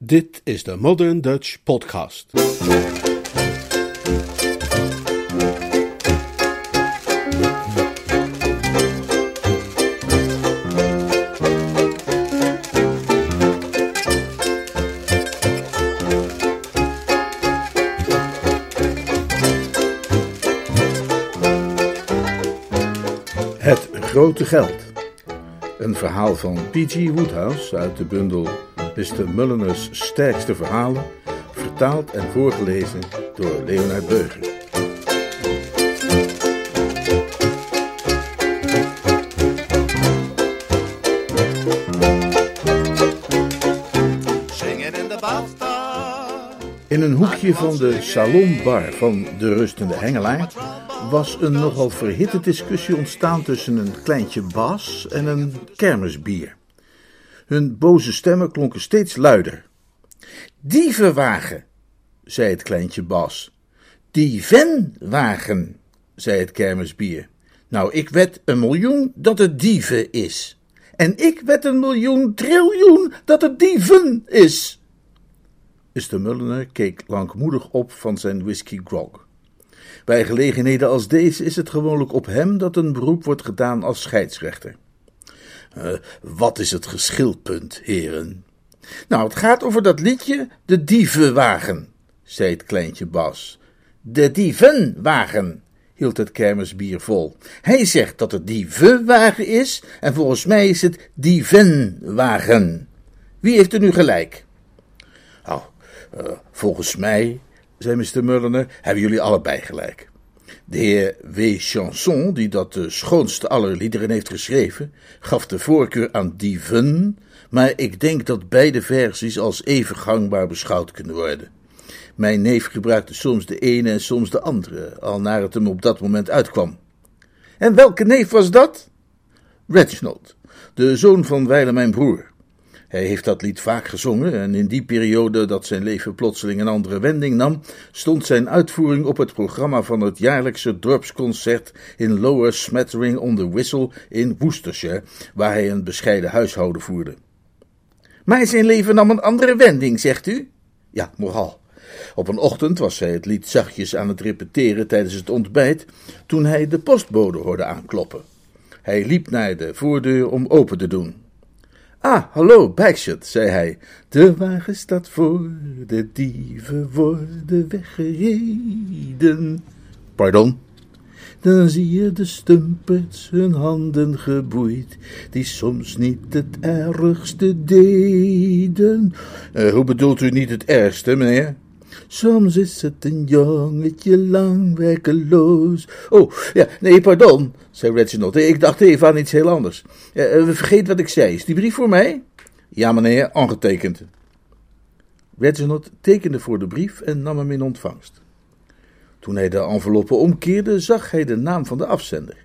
Dit is de Modern Dutch Podcast. Het grote geld. Een verhaal van P.G. Woodhouse uit de bundel Mr. Mulliner's sterkste verhalen, vertaald en voorgelezen door Leonard Beuger. In een hoekje van de salonbar van de rustende hengelaar was een nogal verhitte discussie ontstaan tussen een kleintje Bas en een kermisbier. Hun boze stemmen klonken steeds luider. Dievenwagen, zei het kleintje Bas. Dievenwagen, zei het kermisbier. Nou, ik wed een miljoen dat het dieven is. En ik wed een miljoen triljoen dat het dieven is. Mr. Mulliner keek langmoedig op van zijn whisky grog. Bij gelegenheden als deze is het gewoonlijk op hem dat een beroep wordt gedaan als scheidsrechter. Eh, wat is het geschilpunt, heren? Nou, het gaat over dat liedje De Dievenwagen, zei het kleintje Bas. De Dievenwagen, hield het kermisbier vol. Hij zegt dat het Dievenwagen is, en volgens mij is het Dievenwagen. Wie heeft er nu gelijk? Nou, eh, volgens mij, zei Mr. Mulliner, hebben jullie allebei gelijk. De heer W. Chanson, die dat de schoonste aller liederen heeft geschreven, gaf de voorkeur aan dieven, maar ik denk dat beide versies als even gangbaar beschouwd kunnen worden. Mijn neef gebruikte soms de ene en soms de andere, al naar het hem op dat moment uitkwam. En welke neef was dat? Reginald, de zoon van Weile mijn broer. Hij heeft dat lied vaak gezongen en in die periode dat zijn leven plotseling een andere wending nam, stond zijn uitvoering op het programma van het jaarlijkse dorpsconcert in Lower Smattering on the Whistle in Worcestershire, waar hij een bescheiden huishouden voerde. Maar zijn leven nam een andere wending, zegt u? Ja, nogal. Op een ochtend was hij het lied zachtjes aan het repeteren tijdens het ontbijt, toen hij de postbode hoorde aankloppen. Hij liep naar de voordeur om open te doen. Ah, hallo, Bagshot, zei hij. De wagen staat voor, de dieven worden weggereden. Pardon? Dan zie je de stumperts hun handen geboeid, die soms niet het ergste deden. Eh, hoe bedoelt u niet het ergste, meneer? Soms is het een jongetje lang werkeloos. Oh, ja, nee, pardon, zei Reginald. Ik dacht even aan iets heel anders. Uh, vergeet wat ik zei. Is die brief voor mij? Ja, meneer, ongetekend. Reginald tekende voor de brief en nam hem in ontvangst. Toen hij de enveloppe omkeerde, zag hij de naam van de afzender.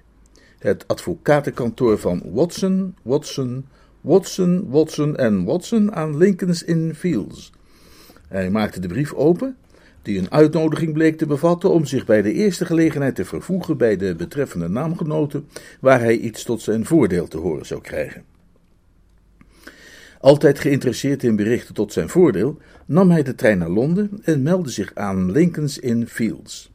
Het advocatenkantoor van Watson, Watson, Watson, Watson en Watson aan Lincoln's Inn Fields. Hij maakte de brief open, die een uitnodiging bleek te bevatten om zich bij de eerste gelegenheid te vervoegen bij de betreffende naamgenoten, waar hij iets tot zijn voordeel te horen zou krijgen. Altijd geïnteresseerd in berichten tot zijn voordeel, nam hij de trein naar Londen en meldde zich aan Lincoln's Inn Fields.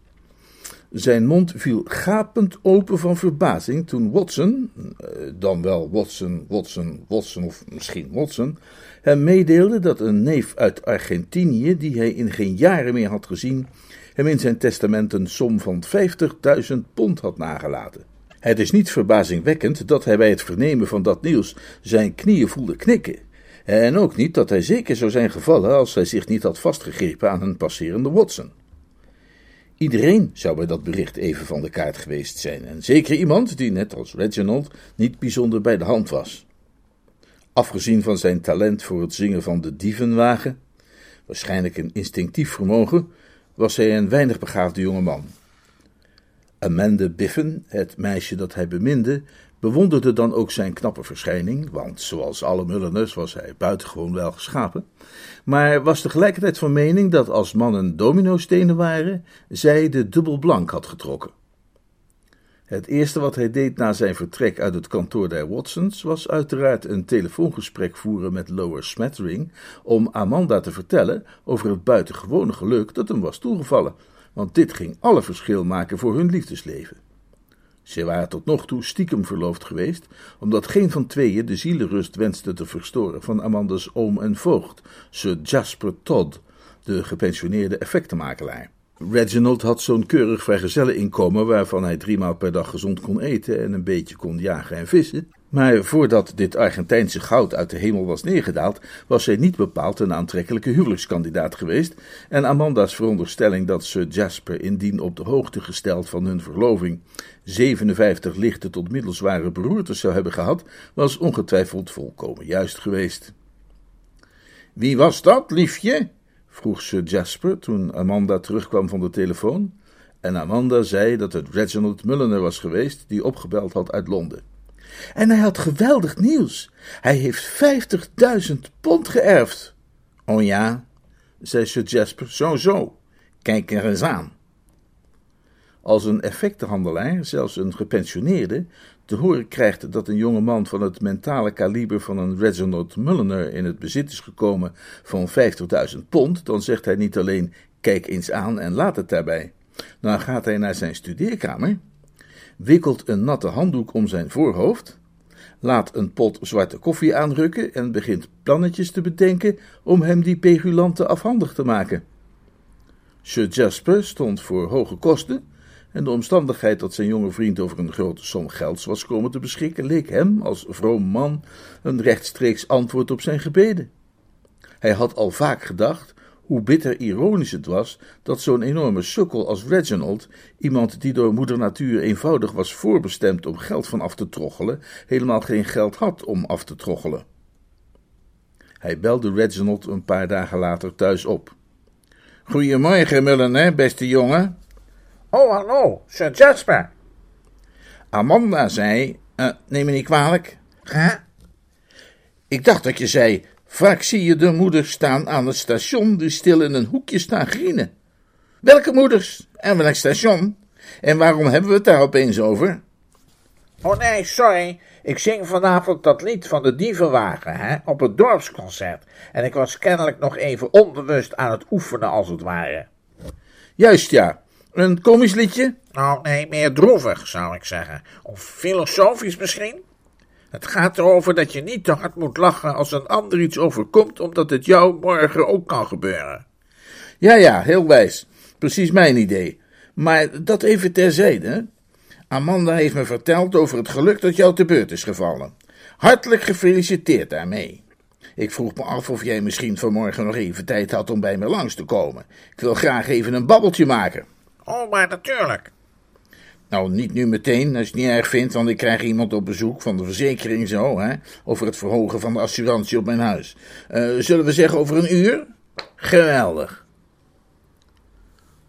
Zijn mond viel gapend open van verbazing toen Watson, eh, dan wel Watson, Watson, Watson of misschien Watson, hem meedeelde dat een neef uit Argentinië, die hij in geen jaren meer had gezien, hem in zijn testament een som van 50.000 pond had nagelaten. Het is niet verbazingwekkend dat hij bij het vernemen van dat nieuws zijn knieën voelde knikken. En ook niet dat hij zeker zou zijn gevallen als hij zich niet had vastgegrepen aan een passerende Watson. Iedereen zou bij dat bericht even van de kaart geweest zijn, en zeker iemand die, net als Reginald, niet bijzonder bij de hand was. Afgezien van zijn talent voor het zingen van de dievenwagen, waarschijnlijk een instinctief vermogen, was hij een weinig begaafde jonge man. Amanda Biffen, het meisje dat hij beminde, bewonderde dan ook zijn knappe verschijning, want zoals alle Mulliners was hij buitengewoon wel geschapen, maar was tegelijkertijd van mening dat als mannen dominostenen waren, zij de dubbel blank had getrokken. Het eerste wat hij deed na zijn vertrek uit het kantoor der Watsons was uiteraard een telefoongesprek voeren met Lower Smattering om Amanda te vertellen over het buitengewone geluk dat hem was toegevallen, want dit ging alle verschil maken voor hun liefdesleven. Ze waren tot nog toe stiekem verloofd geweest, omdat geen van tweeën de zielenrust wenste te verstoren van Amanda's oom en voogd, Sir Jasper Todd, de gepensioneerde effectenmakelaar. Reginald had zo'n keurig vrijgezelleninkomen waarvan hij driemaal per dag gezond kon eten en een beetje kon jagen en vissen. Maar voordat dit Argentijnse goud uit de hemel was neergedaald, was hij niet bepaald een aantrekkelijke huwelijkskandidaat geweest. En Amanda's veronderstelling dat Sir Jasper, indien op de hoogte gesteld van hun verloving, 57 lichte tot middelzware beroertes zou hebben gehad, was ongetwijfeld volkomen juist geweest. Wie was dat, liefje? vroeg Sir Jasper toen Amanda terugkwam van de telefoon. En Amanda zei dat het Reginald Mulliner was geweest die opgebeld had uit Londen. En hij had geweldig nieuws. Hij heeft 50.000 pond geërfd. Oh ja, zei Sir Jasper, zo zo. Kijk er eens aan. Als een effectenhandelaar, zelfs een gepensioneerde, te horen krijgt dat een jonge man van het mentale kaliber van een Reginald Mulliner in het bezit is gekomen van 50.000 pond, dan zegt hij niet alleen kijk eens aan en laat het daarbij. Dan gaat hij naar zijn studeerkamer, wikkelt een natte handdoek om zijn voorhoofd, laat een pot zwarte koffie aanrukken en begint plannetjes te bedenken om hem die pegulanten afhandig te maken. Sir Jasper stond voor hoge kosten en de omstandigheid dat zijn jonge vriend over een grote som gelds was komen te beschikken, leek hem, als vroom man, een rechtstreeks antwoord op zijn gebeden. Hij had al vaak gedacht hoe bitter ironisch het was dat zo'n enorme sukkel als Reginald, iemand die door moeder natuur eenvoudig was voorbestemd om geld van af te troggelen, helemaal geen geld had om af te troggelen. Hij belde Reginald een paar dagen later thuis op. Goedemorgen, Mullen, beste jongen. Oh, hallo, Sir Jasper. Amanda zei, uh, neem me niet kwalijk. Hè? Ik dacht dat je zei, vaak zie je de moeders staan aan het station die stil in een hoekje staan grienen. Welke moeders en welk station? En waarom hebben we het daar opeens over? Oh nee, sorry. Ik zing vanavond dat lied van de dievenwagen, hè, op het dorpsconcert. En ik was kennelijk nog even onbewust aan het oefenen, als het ware. Juist ja. Een komisch liedje? Oh nee, meer droevig, zou ik zeggen. Of filosofisch misschien? Het gaat erover dat je niet te hard moet lachen als een ander iets overkomt, omdat het jou morgen ook kan gebeuren. Ja, ja, heel wijs. Precies mijn idee. Maar dat even terzijde. Amanda heeft me verteld over het geluk dat jou te beurt is gevallen. Hartelijk gefeliciteerd daarmee. Ik vroeg me af of jij misschien vanmorgen nog even tijd had om bij me langs te komen. Ik wil graag even een babbeltje maken. Oh, maar natuurlijk. Nou, niet nu meteen, als je het niet erg vindt, want ik krijg iemand op bezoek van de verzekering zo, hè, over het verhogen van de assurantie op mijn huis. Uh, zullen we zeggen over een uur? Geweldig.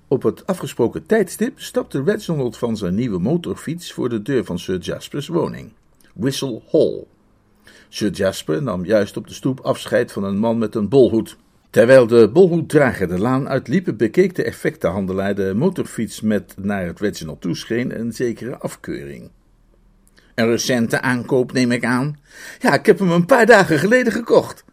Op het afgesproken tijdstip stapte Reginald van zijn nieuwe motorfiets voor de deur van Sir Jasper's woning, Whistle Hall. Sir Jasper nam juist op de stoep afscheid van een man met een bolhoed. Terwijl de bolhoeddrager de laan uitliep, bekeek de effectenhandelaar de motorfiets met naar het Reginald toescheen een zekere afkeuring. Een recente aankoop, neem ik aan. Ja, ik heb hem een paar dagen geleden gekocht.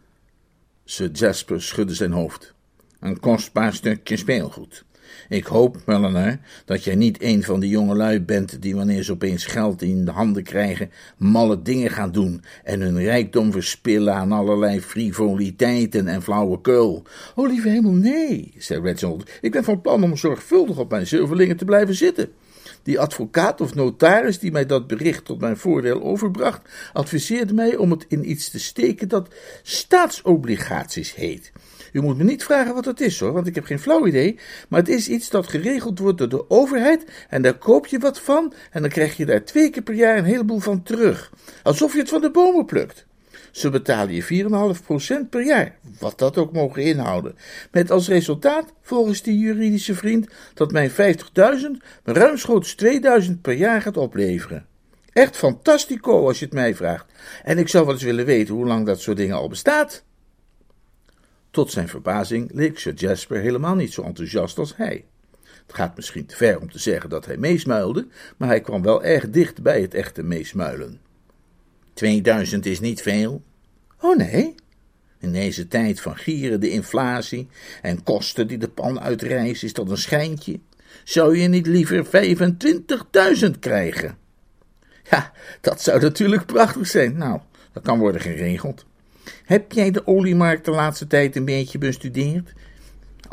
Sir Jasper schudde zijn hoofd. Een kostbaar stukje speelgoed. Ik hoop, Mulliner, dat jij niet een van die jongelui bent die wanneer ze opeens geld in de handen krijgen, malle dingen gaan doen en hun rijkdom verspillen aan allerlei frivoliteiten en flauwekul. Oh, lieve hemel, nee, zei Reginald. Ik ben van plan om zorgvuldig op mijn zilverlingen te blijven zitten. Die advocaat of notaris die mij dat bericht tot mijn voordeel overbracht, adviseerde mij om het in iets te steken dat staatsobligaties heet. U moet me niet vragen wat dat is hoor, want ik heb geen flauw idee. Maar het is iets dat geregeld wordt door de overheid en daar koop je wat van en dan krijg je daar twee keer per jaar een heleboel van terug. Alsof je het van de bomen plukt. Ze betalen je 4,5% per jaar, wat dat ook mogen inhouden. Met als resultaat, volgens die juridische vriend, dat mijn 50.000 me ruimschoots 2000 per jaar gaat opleveren. Echt fantastico als je het mij vraagt. En ik zou wel eens willen weten hoe lang dat soort dingen al bestaat. Tot zijn verbazing leek Sir Jasper helemaal niet zo enthousiast als hij. Het gaat misschien te ver om te zeggen dat hij meesmuilde, maar hij kwam wel erg dicht bij het echte meesmuilen. 2000 is niet veel. Oh nee? In deze tijd van gieren de inflatie en kosten die de pan uitreizen is dat een schijntje. Zou je niet liever 25.000 krijgen? Ja, dat zou natuurlijk prachtig zijn. Nou, dat kan worden geregeld. Heb jij de oliemarkt de laatste tijd een beetje bestudeerd?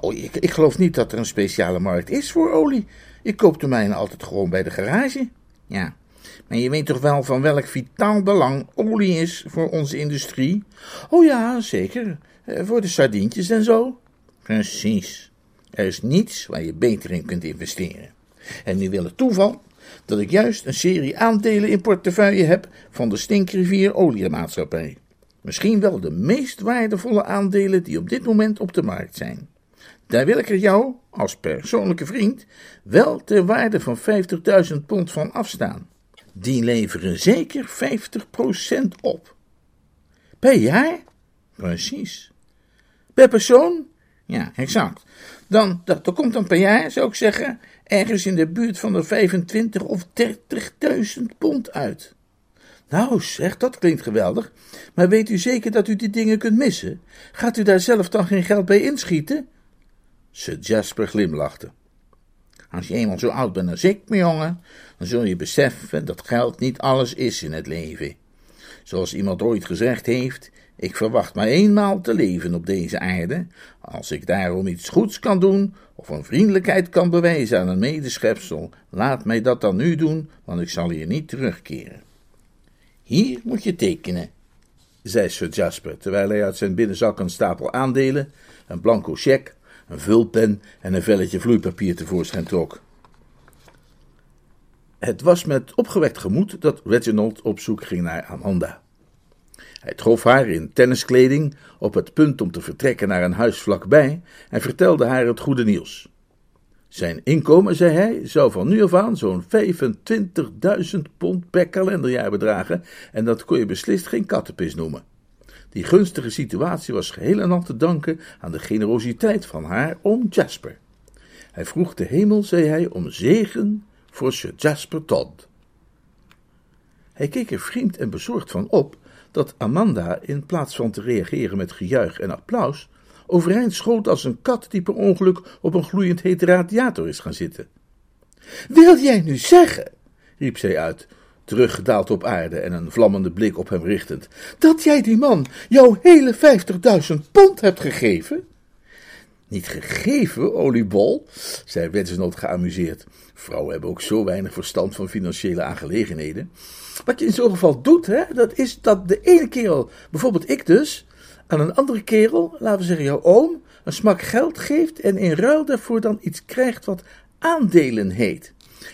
Oh, ik, ik geloof niet dat er een speciale markt is voor olie. Ik koop de mijne altijd gewoon bij de garage. Ja, maar je weet toch wel van welk vitaal belang olie is voor onze industrie? Oh ja, zeker. Eh, voor de sardientjes en zo. Precies. Er is niets waar je beter in kunt investeren. En nu wil het toeval dat ik juist een serie aandelen in portefeuille heb van de Stinkrivier Oliemaatschappij. Misschien wel de meest waardevolle aandelen die op dit moment op de markt zijn. Daar wil ik er jou, als persoonlijke vriend, wel ter waarde van 50.000 pond van afstaan. Die leveren zeker 50% op. Per jaar? Precies. Per persoon? Ja, exact. Dan, dat, komt dan per jaar, zou ik zeggen, ergens in de buurt van de 25 of 30.000 pond uit. Nou, zeg, dat klinkt geweldig. Maar weet u zeker dat u die dingen kunt missen? Gaat u daar zelf dan geen geld bij inschieten? Sir Jasper glimlachte. Als je eenmaal zo oud bent als ik, mijn jongen, dan zul je beseffen dat geld niet alles is in het leven. Zoals iemand ooit gezegd heeft, ik verwacht maar eenmaal te leven op deze aarde. Als ik daarom iets goeds kan doen, of een vriendelijkheid kan bewijzen aan een medeschepsel, laat mij dat dan nu doen, want ik zal hier niet terugkeren. Hier moet je tekenen, zei Sir Jasper, terwijl hij uit zijn binnenzak een stapel aandelen, een blanco cheque, een vulpen en een velletje vloeipapier tevoorschijn trok. Het was met opgewekt gemoed dat Reginald op zoek ging naar Amanda. Hij trof haar in tenniskleding op het punt om te vertrekken naar een huis vlakbij en vertelde haar het goede nieuws. Zijn inkomen, zei hij, zou van nu af aan zo'n 25.000 pond per kalenderjaar bedragen en dat kon je beslist geen kattenpis noemen. Die gunstige situatie was geheel en al te danken aan de generositeit van haar oom Jasper. Hij vroeg de hemel, zei hij, om zegen voor Sir Jasper Todd. Hij keek er vreemd en bezorgd van op dat Amanda, in plaats van te reageren met gejuich en applaus, overeind schoot als een kat die per ongeluk op een gloeiend hete radiator is gaan zitten. Wil jij nu zeggen, riep zij uit, teruggedaald op aarde en een vlammende blik op hem richtend, dat jij die man jouw hele vijftigduizend pond hebt gegeven? Niet gegeven, oliebol, zei Wetsenoot geamuseerd. Vrouwen hebben ook zo weinig verstand van financiële aangelegenheden. Wat je in zo'n geval doet, hè, dat is dat de ene kerel, bijvoorbeeld ik dus, aan een andere kerel, laten we zeggen jouw oom, een smak geld geeft en in ruil daarvoor dan iets krijgt wat aandelen heet.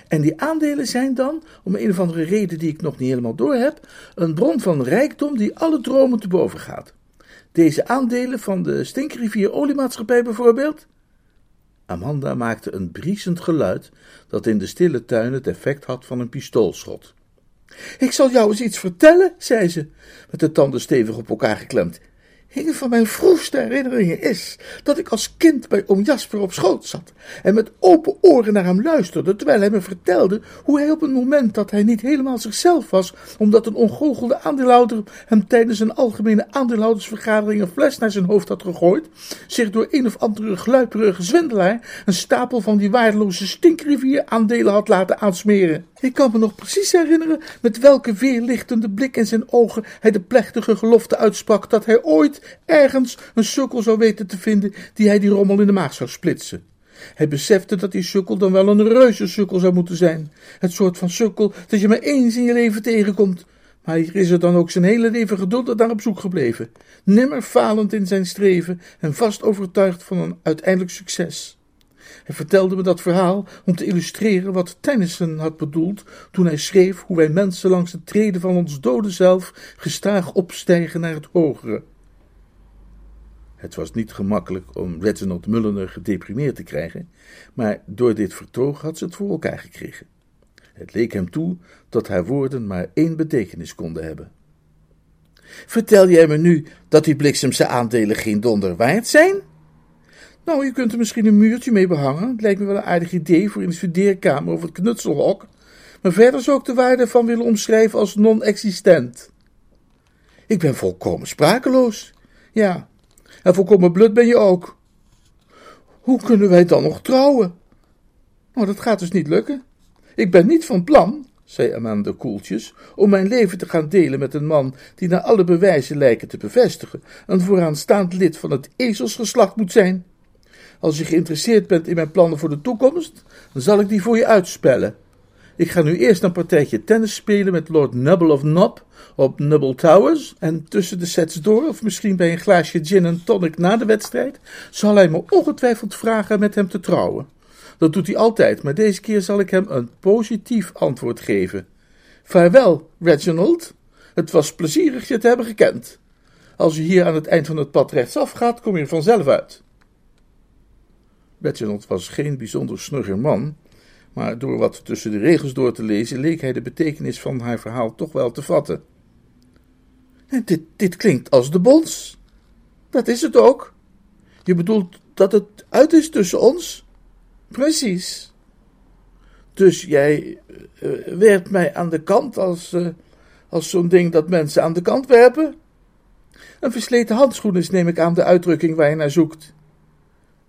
En die aandelen zijn dan, om een of andere reden die ik nog niet helemaal door heb, een bron van rijkdom die alle dromen te boven gaat. Deze aandelen van de Stinkrivier Oliemaatschappij bijvoorbeeld? Amanda maakte een briesend geluid dat in de stille tuin het effect had van een pistoolschot. Ik zal jou eens iets vertellen, zei ze, met de tanden stevig op elkaar geklemd. Een van mijn vroegste herinneringen is dat ik als kind bij oom Jasper op schoot zat en met open oren naar hem luisterde, terwijl hij me vertelde hoe hij op een moment dat hij niet helemaal zichzelf was, omdat een ongoochelde aandeelhouder hem tijdens een algemene aandeelhoudersvergadering een fles naar zijn hoofd had gegooid, zich door een of andere gluiperige zwendelaar een stapel van die waardeloze stinkrivier aandelen had laten aansmeren. Ik kan me nog precies herinneren met welke weerlichtende blik in zijn ogen hij de plechtige gelofte uitsprak dat hij ooit ergens een sukkel zou weten te vinden die hij die rommel in de maag zou splitsen. Hij besefte dat die sukkel dan wel een reuzensukkel zou moeten zijn. Het soort van sukkel dat je maar eens in je leven tegenkomt. Maar hier is er dan ook zijn hele leven geduldig naar op zoek gebleven. Nimmer falend in zijn streven en vast overtuigd van een uiteindelijk succes. Hij vertelde me dat verhaal om te illustreren wat Tennyson had bedoeld toen hij schreef hoe wij mensen langs de treden van ons dode zelf gestaag opstijgen naar het hogere. Het was niet gemakkelijk om Reginald Mulliner gedeprimeerd te krijgen, maar door dit vertoog had ze het voor elkaar gekregen. Het leek hem toe dat haar woorden maar één betekenis konden hebben. Vertel jij me nu dat die bliksemse aandelen geen donder waard zijn? Nou, je kunt er misschien een muurtje mee behangen. Het lijkt me wel een aardig idee voor in de studeerkamer of het knutselhok. Maar verder zou ik de waarde van willen omschrijven als non-existent. Ik ben volkomen sprakeloos. Ja, en volkomen blut ben je ook. Hoe kunnen wij dan nog trouwen? Nou, dat gaat dus niet lukken. Ik ben niet van plan, zei Amanda koeltjes, om mijn leven te gaan delen met een man die naar alle bewijzen lijken te bevestigen een vooraanstaand lid van het ezelsgeslacht moet zijn. Als je geïnteresseerd bent in mijn plannen voor de toekomst, dan zal ik die voor je uitspellen. Ik ga nu eerst een partijtje tennis spelen met Lord Nubble of Nob op Nubble Towers. En tussen de sets door, of misschien bij een glaasje gin en tonic na de wedstrijd, zal hij me ongetwijfeld vragen met hem te trouwen. Dat doet hij altijd, maar deze keer zal ik hem een positief antwoord geven. Vaarwel, Reginald. Het was plezierig je te hebben gekend. Als je hier aan het eind van het pad rechtsaf gaat, kom je er vanzelf uit. Reginald was geen bijzonder snugger man, maar door wat tussen de regels door te lezen leek hij de betekenis van haar verhaal toch wel te vatten. Dit, dit klinkt als de bons. Dat is het ook. Je bedoelt dat het uit is tussen ons? Precies. Dus jij uh, werpt mij aan de kant als, uh, als zo'n ding dat mensen aan de kant werpen? Een versleten handschoen is, neem ik aan, de uitdrukking waar je naar zoekt.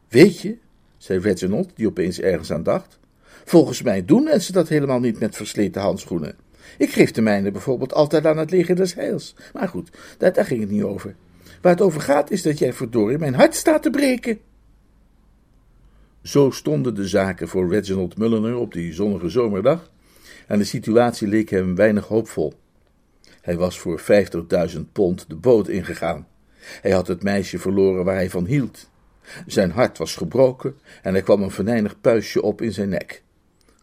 Weet je, zei Reginald, die opeens ergens aan dacht. Volgens mij doen mensen dat helemaal niet met versleten handschoenen. Ik geef de mijne bijvoorbeeld altijd aan het leger des heils. Maar goed, daar, daar ging het niet over. Waar het over gaat is dat jij verdorie mijn hart staat te breken. Zo stonden de zaken voor Reginald Mulliner op die zonnige zomerdag, en de situatie leek hem weinig hoopvol. Hij was voor 50.000 pond de boot ingegaan. Hij had het meisje verloren waar hij van hield. Zijn hart was gebroken en er kwam een venijnig puistje op in zijn nek.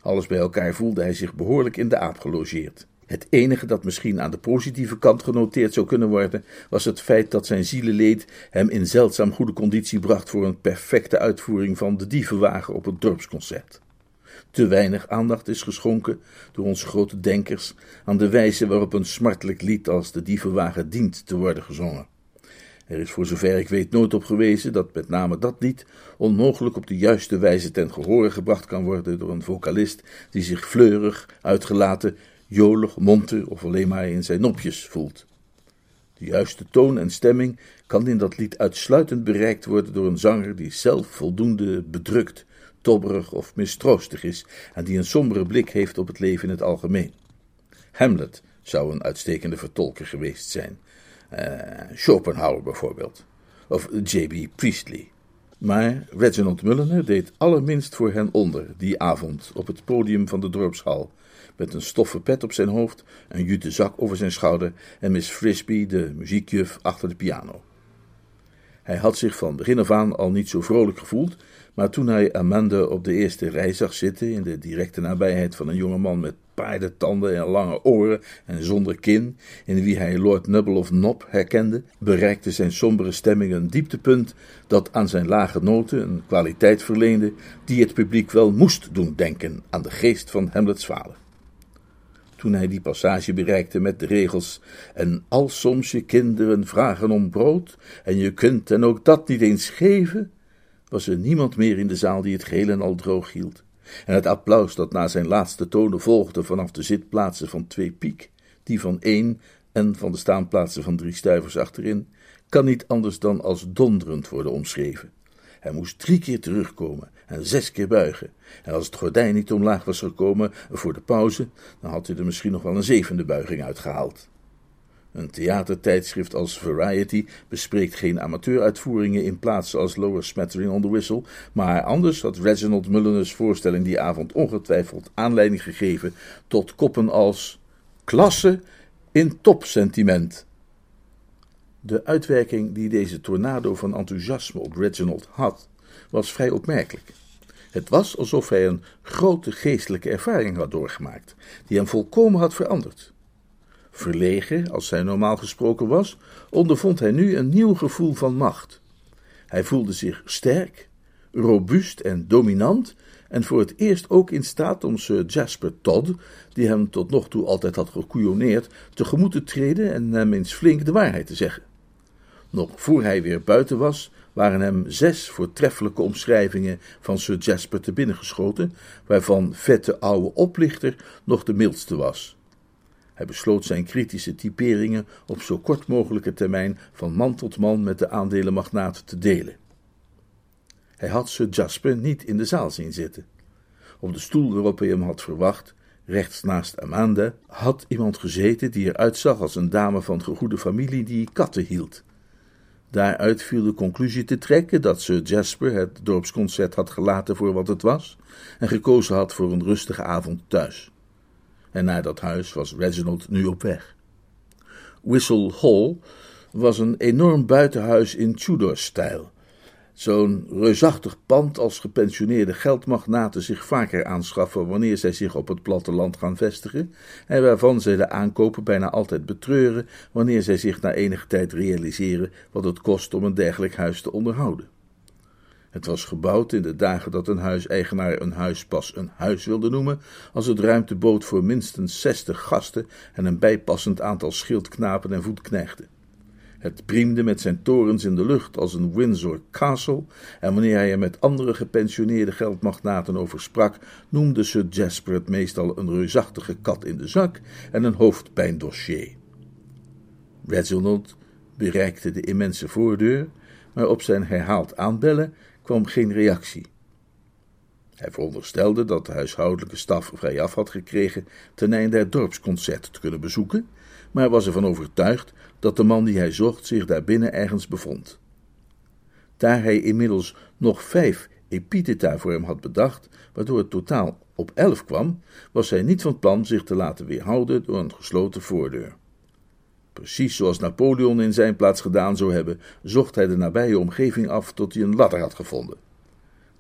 Alles bij elkaar voelde hij zich behoorlijk in de aap gelogeerd. Het enige dat misschien aan de positieve kant genoteerd zou kunnen worden, was het feit dat zijn zielenleed hem in zeldzaam goede conditie bracht voor een perfecte uitvoering van de dievenwagen op het dorpsconcert. Te weinig aandacht is geschonken door onze grote denkers aan de wijze waarop een smartelijk lied als de dievenwagen dient te worden gezongen. Er is voor zover ik weet nooit op gewezen dat met name dat lied onmogelijk op de juiste wijze ten gehore gebracht kan worden door een vocalist die zich fleurig, uitgelaten, jolig, monter of alleen maar in zijn nopjes voelt. De juiste toon en stemming kan in dat lied uitsluitend bereikt worden door een zanger die zelf voldoende bedrukt, tobberig of mistroostig is en die een sombere blik heeft op het leven in het algemeen. Hamlet zou een uitstekende vertolker geweest zijn. Uh, Schopenhauer bijvoorbeeld. Of J.B. Priestley. Maar Reginald Mulliner deed allerminst voor hen onder die avond op het podium van de dorpshal. Met een stoffen pet op zijn hoofd, een jute zak over zijn schouder en Miss Frisbee, de muziekjuf, achter de piano. Hij had zich van begin af aan al niet zo vrolijk gevoeld, maar toen hij Amanda op de eerste rij zag zitten, in de directe nabijheid van een jonge man met paardentanden en lange oren en zonder kin, in wie hij Lord Nubble of Nob herkende, bereikte zijn sombere stemming een dieptepunt dat aan zijn lage noten een kwaliteit verleende die het publiek wel moest doen denken aan de geest van Hamlet's vader. Toen hij die passage bereikte met de regels: En als soms je kinderen vragen om brood, en je kunt en ook dat niet eens geven, was er niemand meer in de zaal die het geheel en al droog hield. En het applaus dat na zijn laatste tonen volgde vanaf de zitplaatsen van twee piek, die van één en van de staanplaatsen van drie stuivers achterin, kan niet anders dan als donderend worden omschreven. Hij moest drie keer terugkomen en zes keer buigen. En als het gordijn niet omlaag was gekomen voor de pauze, dan had hij er misschien nog wel een zevende buiging uitgehaald. Een theatertijdschrift als Variety bespreekt geen amateuruitvoeringen in plaatsen als Lower Smattering on the Whistle, maar anders had Reginald Mulliner's voorstelling die avond ongetwijfeld aanleiding gegeven tot koppen als klasse in topsentiment. De uitwerking die deze tornado van enthousiasme op Reginald had, was vrij opmerkelijk. Het was alsof hij een grote geestelijke ervaring had doorgemaakt, die hem volkomen had veranderd. Verlegen, als hij normaal gesproken was, ondervond hij nu een nieuw gevoel van macht. Hij voelde zich sterk, robuust en dominant, en voor het eerst ook in staat om Sir Jasper Todd, die hem tot nog toe altijd had gekoeioneerd, tegemoet te treden en hem eens flink de waarheid te zeggen. Nog voor hij weer buiten was, waren hem zes voortreffelijke omschrijvingen van Sir Jasper te binnen geschoten, waarvan vette oude oplichter nog de mildste was. Hij besloot zijn kritische typeringen op zo kort mogelijke termijn van man tot man met de aandelenmagnaten te delen. Hij had Sir Jasper niet in de zaal zien zitten. Op de stoel waarop hij hem had verwacht, rechts naast Amanda, had iemand gezeten die eruit zag als een dame van gegoede familie die katten hield. Daaruit viel de conclusie te trekken dat Sir Jasper het dorpsconcert had gelaten voor wat het was en gekozen had voor een rustige avond thuis. En naar dat huis was Reginald nu op weg. Whistle Hall was een enorm buitenhuis in Tudor-stijl, Zo'n reusachtig pand als gepensioneerde geldmagnaten zich vaker aanschaffen wanneer zij zich op het platteland gaan vestigen, en waarvan zij de aankopen bijna altijd betreuren wanneer zij zich na enige tijd realiseren wat het kost om een dergelijk huis te onderhouden. Het was gebouwd in de dagen dat een huiseigenaar een huis pas een huis wilde noemen, als het ruimte bood voor minstens zestig gasten en een bijpassend aantal schildknapen en voetknechten. Het priemde met zijn torens in de lucht als een Windsor Castle, en wanneer hij er met andere gepensioneerde geldmagnaten over sprak, noemde Sir Jasper het meestal een reusachtige kat in de zak en een hoofdpijndossier. Reginald bereikte de immense voordeur, maar op zijn herhaald aanbellen kwam geen reactie. Hij veronderstelde dat de huishoudelijke staf vrijaf had gekregen ten einde het dorpsconcert te kunnen bezoeken, maar was ervan overtuigd dat de man die hij zocht zich daarbinnen ergens bevond. Daar hij inmiddels nog vijf epitheta voor hem had bedacht, waardoor het totaal op elf kwam, was hij niet van plan zich te laten weerhouden door een gesloten voordeur. Precies zoals Napoleon in zijn plaats gedaan zou hebben, zocht hij de nabije omgeving af tot hij een ladder had gevonden.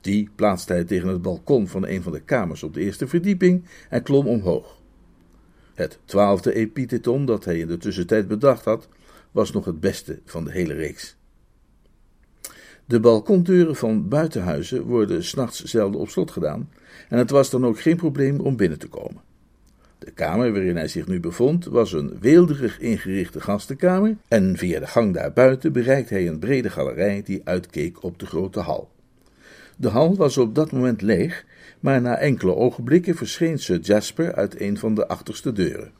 Die plaatste hij tegen het balkon van een van de kamers op de eerste verdieping en klom omhoog. Het twaalfde epitheton dat hij in de tussentijd bedacht had, was nog het beste van de hele reeks. De balkondeuren van buitenhuizen worden s'nachts zelden op slot gedaan, en het was dan ook geen probleem om binnen te komen. De kamer waarin hij zich nu bevond was een weelderig ingerichte gastenkamer, en via de gang daarbuiten bereikte hij een brede galerij die uitkeek op de grote hal. De hal was op dat moment leeg, maar na enkele ogenblikken verscheen Sir Jasper uit een van de achterste deuren.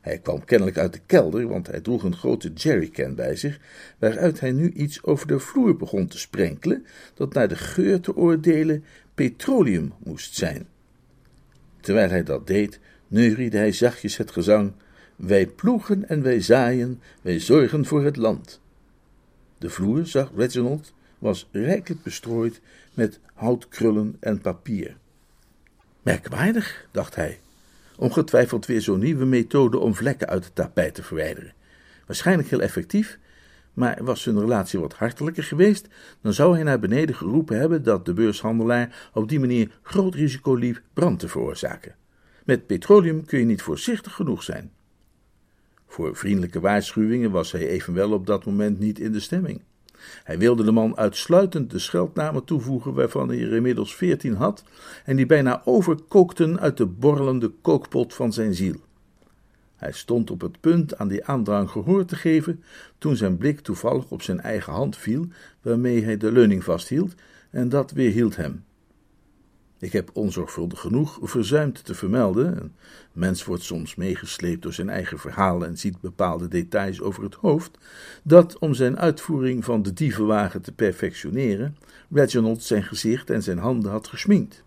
Hij kwam kennelijk uit de kelder, want hij droeg een grote jerrycan bij zich, waaruit hij nu iets over de vloer begon te sprenkelen, dat naar de geur te oordelen petroleum moest zijn. Terwijl hij dat deed, neuriede hij zachtjes het gezang: Wij ploegen en wij zaaien, wij zorgen voor het land. De vloer, zag Reginald, was rijkelijk bestrooid met houtkrullen en papier. Merkwaardig, dacht hij. Ongetwijfeld weer zo'n nieuwe methode om vlekken uit het tapijt te verwijderen. Waarschijnlijk heel effectief, maar was hun relatie wat hartelijker geweest, dan zou hij naar beneden geroepen hebben dat de beurshandelaar op die manier groot risico liep brand te veroorzaken. Met petroleum kun je niet voorzichtig genoeg zijn. Voor vriendelijke waarschuwingen was hij evenwel op dat moment niet in de stemming. Hij wilde de man uitsluitend de scheldnamen toevoegen waarvan hij er inmiddels veertien had en die bijna overkookten uit de borrelende kookpot van zijn ziel. Hij stond op het punt aan die aandrang gehoor te geven, toen zijn blik toevallig op zijn eigen hand viel, waarmee hij de leuning vasthield, en dat weerhield hem. Ik heb onzorgvuldig genoeg verzuimd te vermelden. Een mens wordt soms meegesleept door zijn eigen verhaal en ziet bepaalde details over het hoofd. Dat om zijn uitvoering van de dievenwagen te perfectioneren, Reginald zijn gezicht en zijn handen had gesminkt.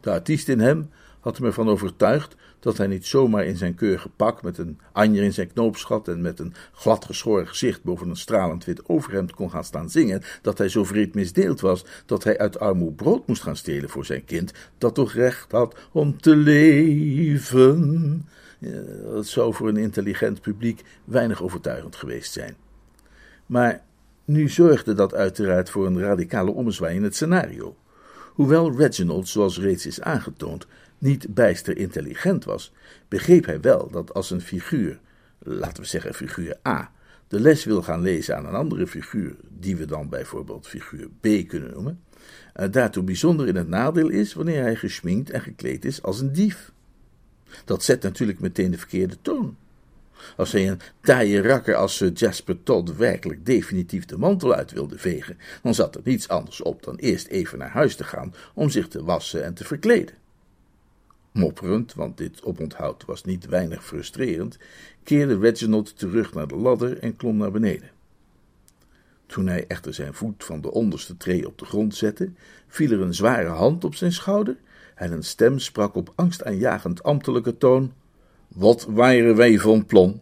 De artiest in hem had hem ervan overtuigd dat hij niet zomaar in zijn keurige pak met een anjer in zijn knoopsgat en met een gladgeschoren gezicht boven een stralend wit overhemd kon gaan staan zingen, dat hij zo vreed misdeeld was dat hij uit armoe brood moest gaan stelen voor zijn kind, dat toch recht had om te leven. dat zou voor een intelligent publiek weinig overtuigend geweest zijn. Maar nu zorgde dat uiteraard voor een radicale ommezwaai in het scenario. Hoewel Reginald, zoals reeds is aangetoond, niet bijster intelligent was, begreep hij wel dat als een figuur, laten we zeggen figuur A, de les wil gaan lezen aan een andere figuur, die we dan bijvoorbeeld figuur B kunnen noemen, uh, daartoe bijzonder in het nadeel is wanneer hij geschminkt en gekleed is als een dief. Dat zet natuurlijk meteen de verkeerde toon. Als hij een taaie rakker als Sir Jasper Todd werkelijk definitief de mantel uit wilde vegen, dan zat er niets anders op dan eerst even naar huis te gaan om zich te wassen en te verkleden. Mopperend, want dit oponthoud was niet weinig frustrerend, keerde Reginald terug naar de ladder en klom naar beneden. Toen hij echter zijn voet van de onderste tree op de grond zette, viel er een zware hand op zijn schouder en een stem sprak op angstaanjagend ambtelijke toon: Wat waren wij van plan?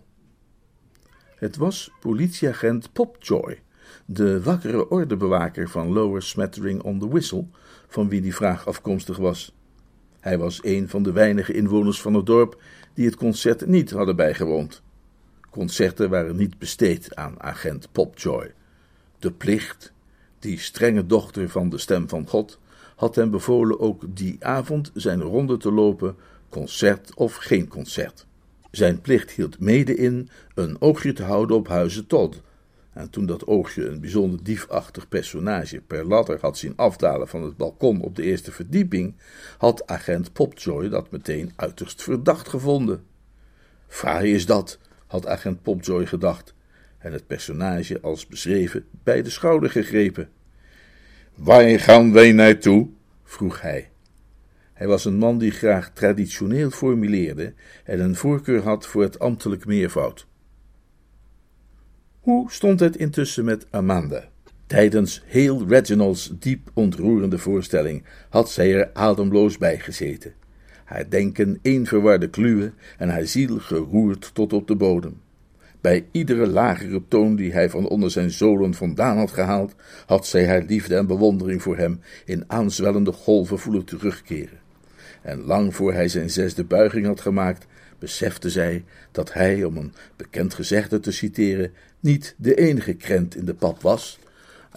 Het was politieagent Popjoy, de wakkere ordebewaker van Lower Smattering on the Whistle, van wie die vraag afkomstig was. Hij was een van de weinige inwoners van het dorp die het concert niet hadden bijgewoond. Concerten waren niet besteed aan agent Popjoy. De plicht, die strenge dochter van de stem van God, had hem bevolen ook die avond zijn ronde te lopen, concert of geen concert. Zijn plicht hield mede in een oogje te houden op huizen Todd. En toen dat oogje een bijzonder diefachtig personage per ladder had zien afdalen van het balkon op de eerste verdieping, had agent Popjoy dat meteen uiterst verdacht gevonden. Fraai is dat, had agent Popjoy gedacht, en het personage als beschreven bij de schouder gegrepen. Waar gaan wij naartoe? vroeg hij. Hij was een man die graag traditioneel formuleerde en een voorkeur had voor het ambtelijk meervoud. Hoe stond het intussen met Amanda? Tijdens heel Reginald's diep ontroerende voorstelling had zij er ademloos bij gezeten. Haar denken één verwarde kluwen en haar ziel geroerd tot op de bodem. Bij iedere lagere toon die hij van onder zijn zolen vandaan had gehaald, had zij haar liefde en bewondering voor hem in aanzwellende golven voelen terugkeren. En lang voor hij zijn zesde buiging had gemaakt, besefte zij dat hij, om een bekend gezegde te citeren, niet de enige krent in de pap was,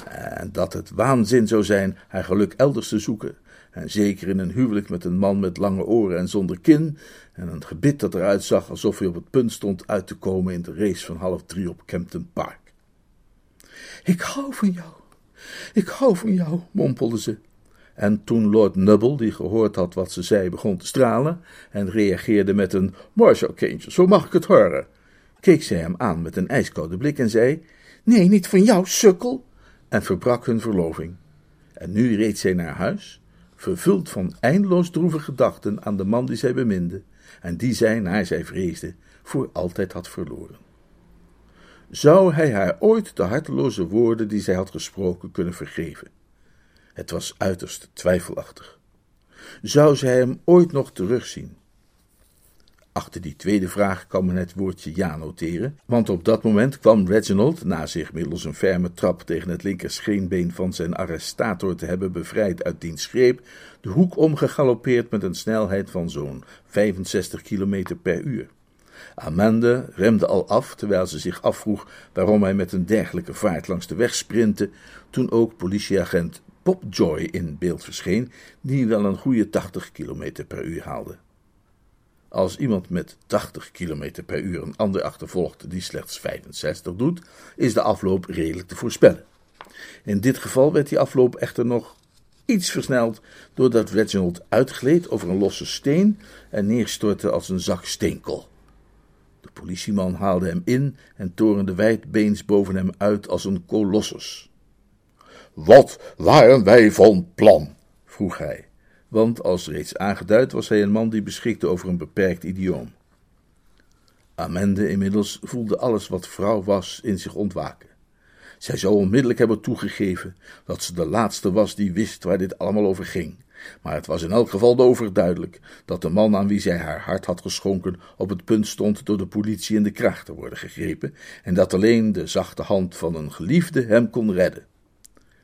en dat het waanzin zou zijn haar geluk elders te zoeken, en zeker in een huwelijk met een man met lange oren en zonder kin, en een gebit dat eruit zag alsof hij op het punt stond uit te komen in de race van half drie op Kempton Park. Ik hou van jou, ik hou van jou, mompelde ze. En toen Lord Nubble, die gehoord had wat ze zei, begon te stralen en reageerde met een Marshall kindje, zo mag ik het horen, keek zij hem aan met een ijskoude blik en zei: Nee, niet van jou, sukkel, en verbrak hun verloving. En nu reed zij naar huis, vervuld van eindeloos droevige gedachten aan de man die zij beminde, en die zij, naar zij vreesde, voor altijd had verloren. Zou hij haar ooit de harteloze woorden die zij had gesproken kunnen vergeven? Het was uiterst twijfelachtig. Zou zij hem ooit nog terugzien? Achter die tweede vraag kan men het woordje ja noteren, want op dat moment kwam Reginald, na zich middels een ferme trap tegen het linker scheenbeen van zijn arrestator te hebben bevrijd uit diens greep, de hoek omgegalopeerd met een snelheid van zo'n 65 km per uur. Amanda remde al af, terwijl ze zich afvroeg waarom hij met een dergelijke vaart langs de weg sprintte, toen ook politieagent Popjoy in beeld verscheen, die wel een goede 80 km per uur haalde. Als iemand met 80 km per uur een ander achtervolgt die slechts 65 doet, is de afloop redelijk te voorspellen. In dit geval werd die afloop echter nog iets versneld doordat Reginald uitgleed over een losse steen en neerstortte als een zak steenkool. De politieman haalde hem in en torende wijdbeens boven hem uit als een kolossus. Wat waren wij van plan? vroeg hij want als reeds aangeduid was hij een man die beschikte over een beperkt idioom. Amende inmiddels voelde alles wat vrouw was in zich ontwaken. Zij zou onmiddellijk hebben toegegeven dat ze de laatste was die wist waar dit allemaal over ging. Maar het was in elk geval overduidelijk dat de man aan wie zij haar hart had geschonken op het punt stond door de politie in de kracht te worden gegrepen en dat alleen de zachte hand van een geliefde hem kon redden.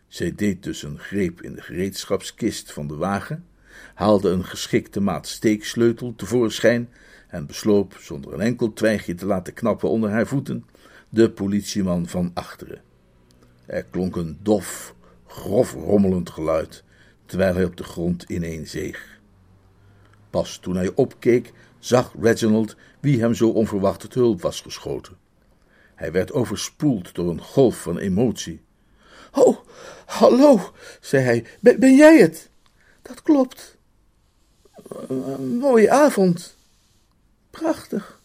Zij deed dus een greep in de gereedschapskist van de wagen haalde een geschikte maat steeksleutel tevoorschijn en besloop, zonder een enkel twijgje te laten knappen onder haar voeten, de politieman van achteren. Er klonk een dof, grof rommelend geluid, terwijl hij op de grond ineenzeeg. Pas toen hij opkeek, zag Reginald wie hem zo onverwacht te hulp was geschoten. Hij werd overspoeld door een golf van emotie. Oh, hallo, zei hij, ben, ben jij het? Dat klopt. Een mooie avond. Prachtig.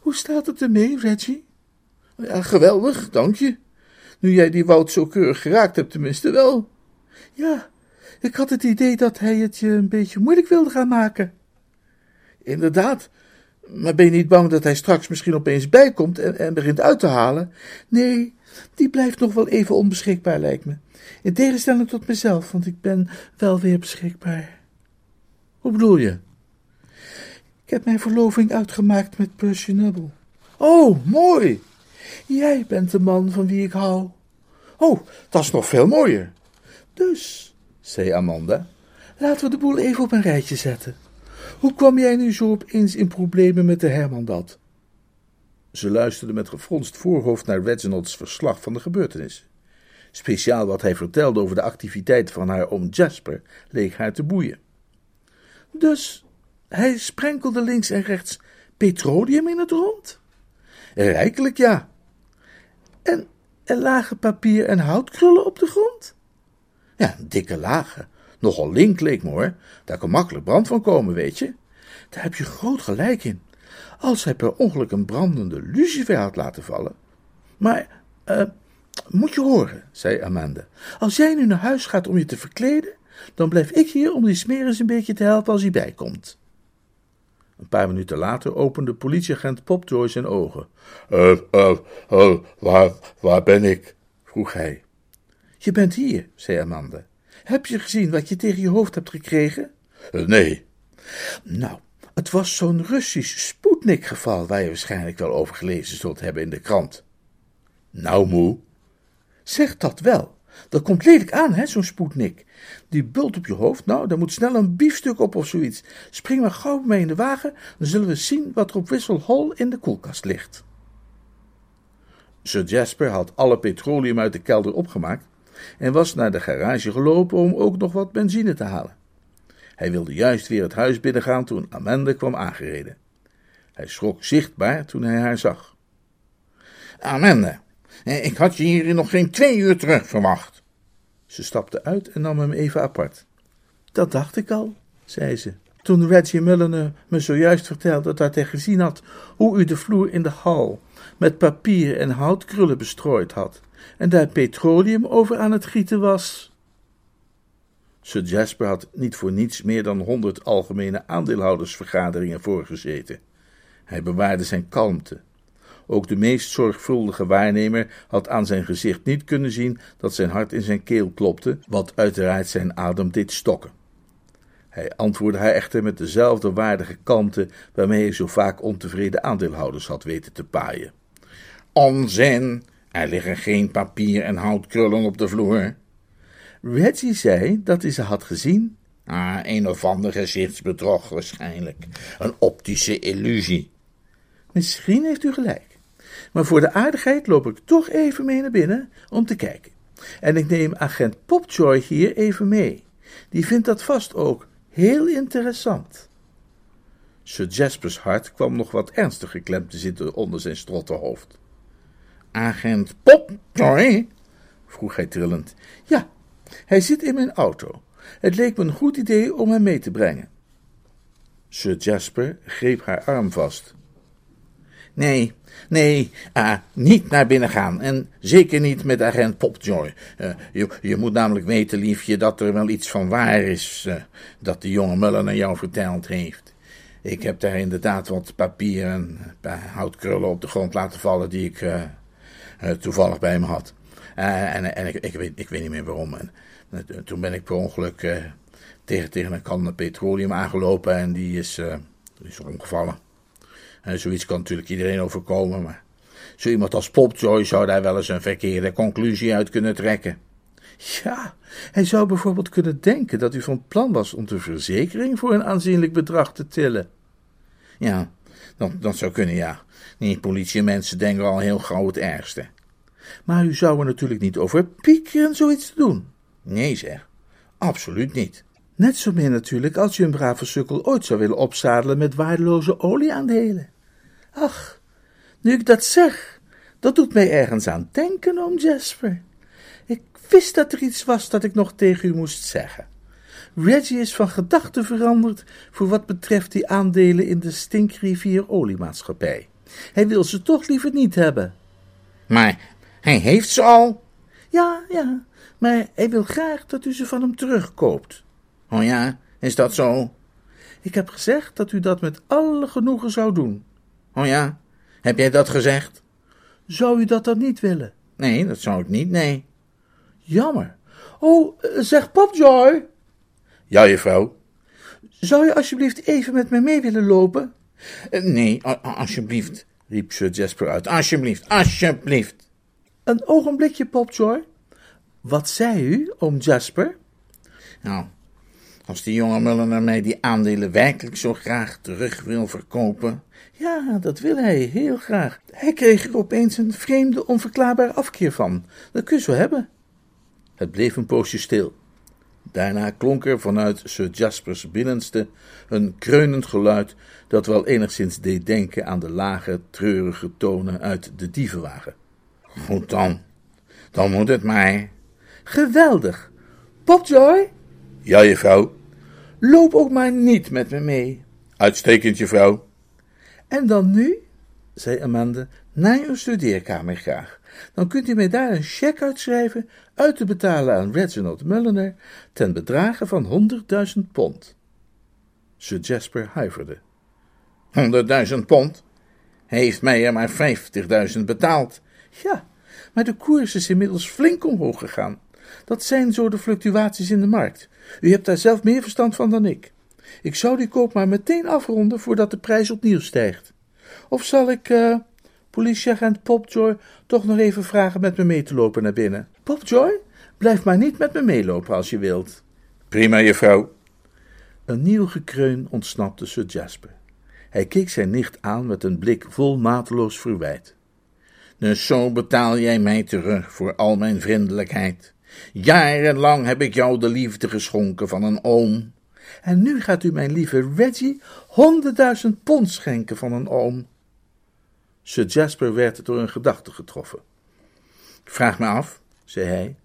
Hoe staat het ermee, Reggie? Ja, geweldig, dank je. Nu jij die Wout zo keurig geraakt hebt, tenminste wel. Ja, ik had het idee dat hij het je een beetje moeilijk wilde gaan maken. Inderdaad, maar ben je niet bang dat hij straks misschien opeens bijkomt en, en begint uit te halen? Nee, die blijft nog wel even onbeschikbaar, lijkt me. In tegenstelling tot mezelf, want ik ben wel weer beschikbaar. Hoe bedoel je? Ik heb mijn verloving uitgemaakt met Percy Nubble. Oh, mooi! Jij bent de man van wie ik hou. Oh, dat is nog veel mooier. Dus, zei Amanda, laten we de boel even op een rijtje zetten. Hoe kwam jij nu zo opeens in problemen met de Hermandad? Ze luisterde met gefronst voorhoofd naar Reginald's verslag van de gebeurtenis. Speciaal wat hij vertelde over de activiteit van haar oom Jasper leek haar te boeien. Dus hij sprenkelde links en rechts petroleum in het rond? Rijkelijk ja. En er lagen papier en houtkrullen op de grond? Ja, dikke lagen. Nogal link leek me hoor. Daar kan makkelijk brand van komen, weet je. Daar heb je groot gelijk in. Als hij per ongeluk een brandende lucifer had laten vallen. Maar, uh, moet je horen, zei Amanda. Als jij nu naar huis gaat om je te verkleden, dan blijf ik hier om die smeris een beetje te helpen als hij bijkomt. Een paar minuten later opende politieagent Popjoy zijn ogen. Uh, uh, uh, waar, waar ben ik? vroeg hij. Je bent hier, zei Amanda. Heb je gezien wat je tegen je hoofd hebt gekregen? nee. Nou, het was zo'n Russisch Sputnik-geval waar je waarschijnlijk wel over gelezen zult hebben in de krant. Nou, moe. Zeg dat wel. Dat komt lelijk aan, hè, zo'n Sputnik. Die bult op je hoofd, nou, daar moet snel een biefstuk op of zoiets. Spring maar gauw mee in de wagen, dan zullen we zien wat er op Wissel Hall in de koelkast ligt. Sir Jasper had alle petroleum uit de kelder opgemaakt en was naar de garage gelopen om ook nog wat benzine te halen. Hij wilde juist weer het huis binnengaan toen Amanda kwam aangereden. Hij schrok zichtbaar toen hij haar zag. Amanda, ik had je hier nog geen twee uur terug verwacht. Ze stapte uit en nam hem even apart. Dat dacht ik al, zei ze. Toen Reggie Mulliner me zojuist vertelde dat hij gezien had hoe u de vloer in de hal met papier en houtkrullen bestrooid had en daar petroleum over aan het gieten was. Sir Jasper had niet voor niets meer dan honderd algemene aandeelhoudersvergaderingen voorgezeten. Hij bewaarde zijn kalmte. Ook de meest zorgvuldige waarnemer had aan zijn gezicht niet kunnen zien dat zijn hart in zijn keel klopte, wat uiteraard zijn adem deed stokken. Hij antwoordde haar echter met dezelfde waardige kalmte waarmee hij zo vaak ontevreden aandeelhouders had weten te paaien. Onzin! Er liggen geen papier en houtkrullen op de vloer. Reggie zei dat hij ze had gezien. Ah, een of ander gezichtsbedrog waarschijnlijk. Een optische illusie. Misschien heeft u gelijk. Maar voor de aardigheid loop ik toch even mee naar binnen om te kijken. En ik neem agent Popjoy hier even mee. Die vindt dat vast ook heel interessant. Sir Jasper's hart kwam nog wat ernstig geklemd te zitten onder zijn strottenhoofd. Agent Popjoy? vroeg hij trillend. Ja, hij zit in mijn auto. Het leek me een goed idee om hem mee te brengen. Sir Jasper greep haar arm vast. Nee, nee, uh, niet naar binnen gaan. En zeker niet met agent Popjoy. Uh, je, je, moet namelijk weten, liefje, dat er wel iets van waar is. Uh, dat de jonge Mullen aan jou verteld heeft. Ik heb daar inderdaad wat papier en houtkrullen op de grond laten vallen die ik toevallig bij me had. en en ik, ik, weet, ik weet niet meer waarom. En, toen ben ik per ongeluk tegen, tegen een kan petroleum aangelopen en die is, die is omgevallen. En zoiets kan natuurlijk iedereen overkomen, maar zo iemand als Popjoy zou daar wel eens een verkeerde conclusie uit kunnen trekken. Ja, hij zou bijvoorbeeld kunnen denken dat u van plan was om de verzekering voor een aanzienlijk bedrag te tillen. Ja, dat, dat zou kunnen, ja. Nee, politiemensen denken al heel gauw het ergste. Maar u zou er natuurlijk niet over piekeren zoiets te doen. Nee, zeg. Absoluut niet. Net zo meer natuurlijk als je een brave sukkel ooit zou willen opzadelen met waardeloze olieaandelen. Ach, nu ik dat zeg, dat doet mij ergens aan denken, oom Jasper. Ik wist dat er iets was dat ik nog tegen u moest zeggen. Reggie is van gedachten veranderd voor wat betreft die aandelen in de Stinkrivier oliemaatschappij. Hij wil ze toch liever niet hebben. Maar hij heeft ze al. Ja, ja, maar hij wil graag dat u ze van hem terugkoopt. Oh ja, is dat zo? Ik heb gezegd dat u dat met alle genoegen zou doen. Oh ja, heb jij dat gezegd? Zou u dat dan niet willen? Nee, dat zou ik niet, nee. Jammer. Oh, eh, zeg Popjoy, Ja, juffrouw. zou je alsjeblieft even met mij mee willen lopen? Eh, Nee, alsjeblieft, riep Sir Jasper uit. Alsjeblieft, alsjeblieft. Een ogenblikje, Popjoy. Wat zei u, oom Jasper? Nou, als die jonge Mulliner mij die aandelen werkelijk zo graag terug wil verkopen. Ja, dat wil hij heel graag. Hij kreeg er opeens een vreemde, onverklaarbare afkeer van. Dat kun je zo hebben. Het bleef een poosje stil. Daarna klonk er vanuit Sir Jaspers binnenste een kreunend geluid dat wel enigszins deed denken aan de lage, treurige tonen uit de dievenwagen. Goed dan, dan moet het maar. Geweldig. Popjoy, Ja, juffrouw. loop ook maar niet met me mee. Uitstekend, juffrouw. En dan nu, zei Amanda, naar uw studeerkamer graag. Dan kunt u mij daar een cheque uitschrijven uit te betalen aan Reginald Mulliner ten bedrage van 100.000 pond. Sir Jasper huiverde. Honderdduizend pond. Hij heeft mij er maar vijftigduizend betaald. Ja, maar de koers is inmiddels flink omhoog gegaan. Dat zijn zo de fluctuaties in de markt. U hebt daar zelf meer verstand van dan ik. Ik zou die koop maar meteen afronden voordat de prijs opnieuw stijgt. Of zal ik, eh, politieagent Popjoy, toch nog even vragen met me mee te lopen naar binnen? Popjoy, blijf maar niet met me meelopen als je wilt. Prima, juffrouw. Een nieuw gekreun ontsnapte Sir Jasper. Hij keek zijn nicht aan met een blik vol mateloos verwijt. Dus zo betaal jij mij terug voor al mijn vriendelijkheid. Jarenlang heb ik jou de liefde geschonken van een oom. En nu gaat u mijn lieve Reggie honderdduizend pond schenken van een oom. Sir Jasper werd door een gedachte getroffen. Vraag me af, zei hij,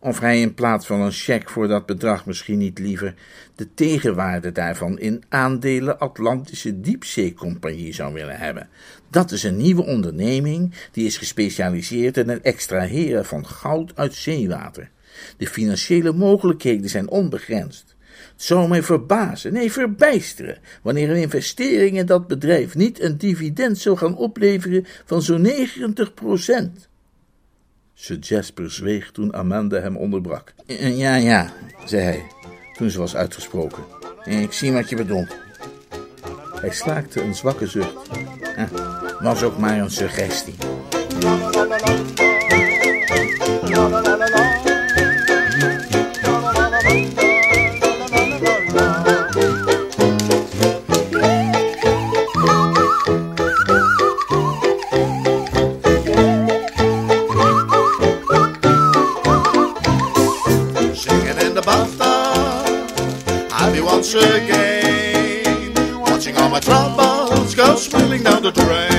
of hij in plaats van een cheque voor dat bedrag misschien niet liever de tegenwaarde daarvan in aandelen Atlantische Diepzeecompagnie zou willen hebben. Dat is een nieuwe onderneming die is gespecialiseerd in het extraheren van goud uit zeewater. De financiële mogelijkheden zijn onbegrensd. Zou mij verbazen, nee verbijsteren, wanneer een investering in dat bedrijf niet een dividend zou gaan opleveren van zo'n 90 procent. Sir Jasper zweeg toen Amanda hem onderbrak. Eh, Ja, ja, zei hij, toen ze was uitgesproken. Eh, Ik zie wat je bedoelt. Hij slaakte een zwakke zucht. Eh, Was ook maar een suggestie. down the drain.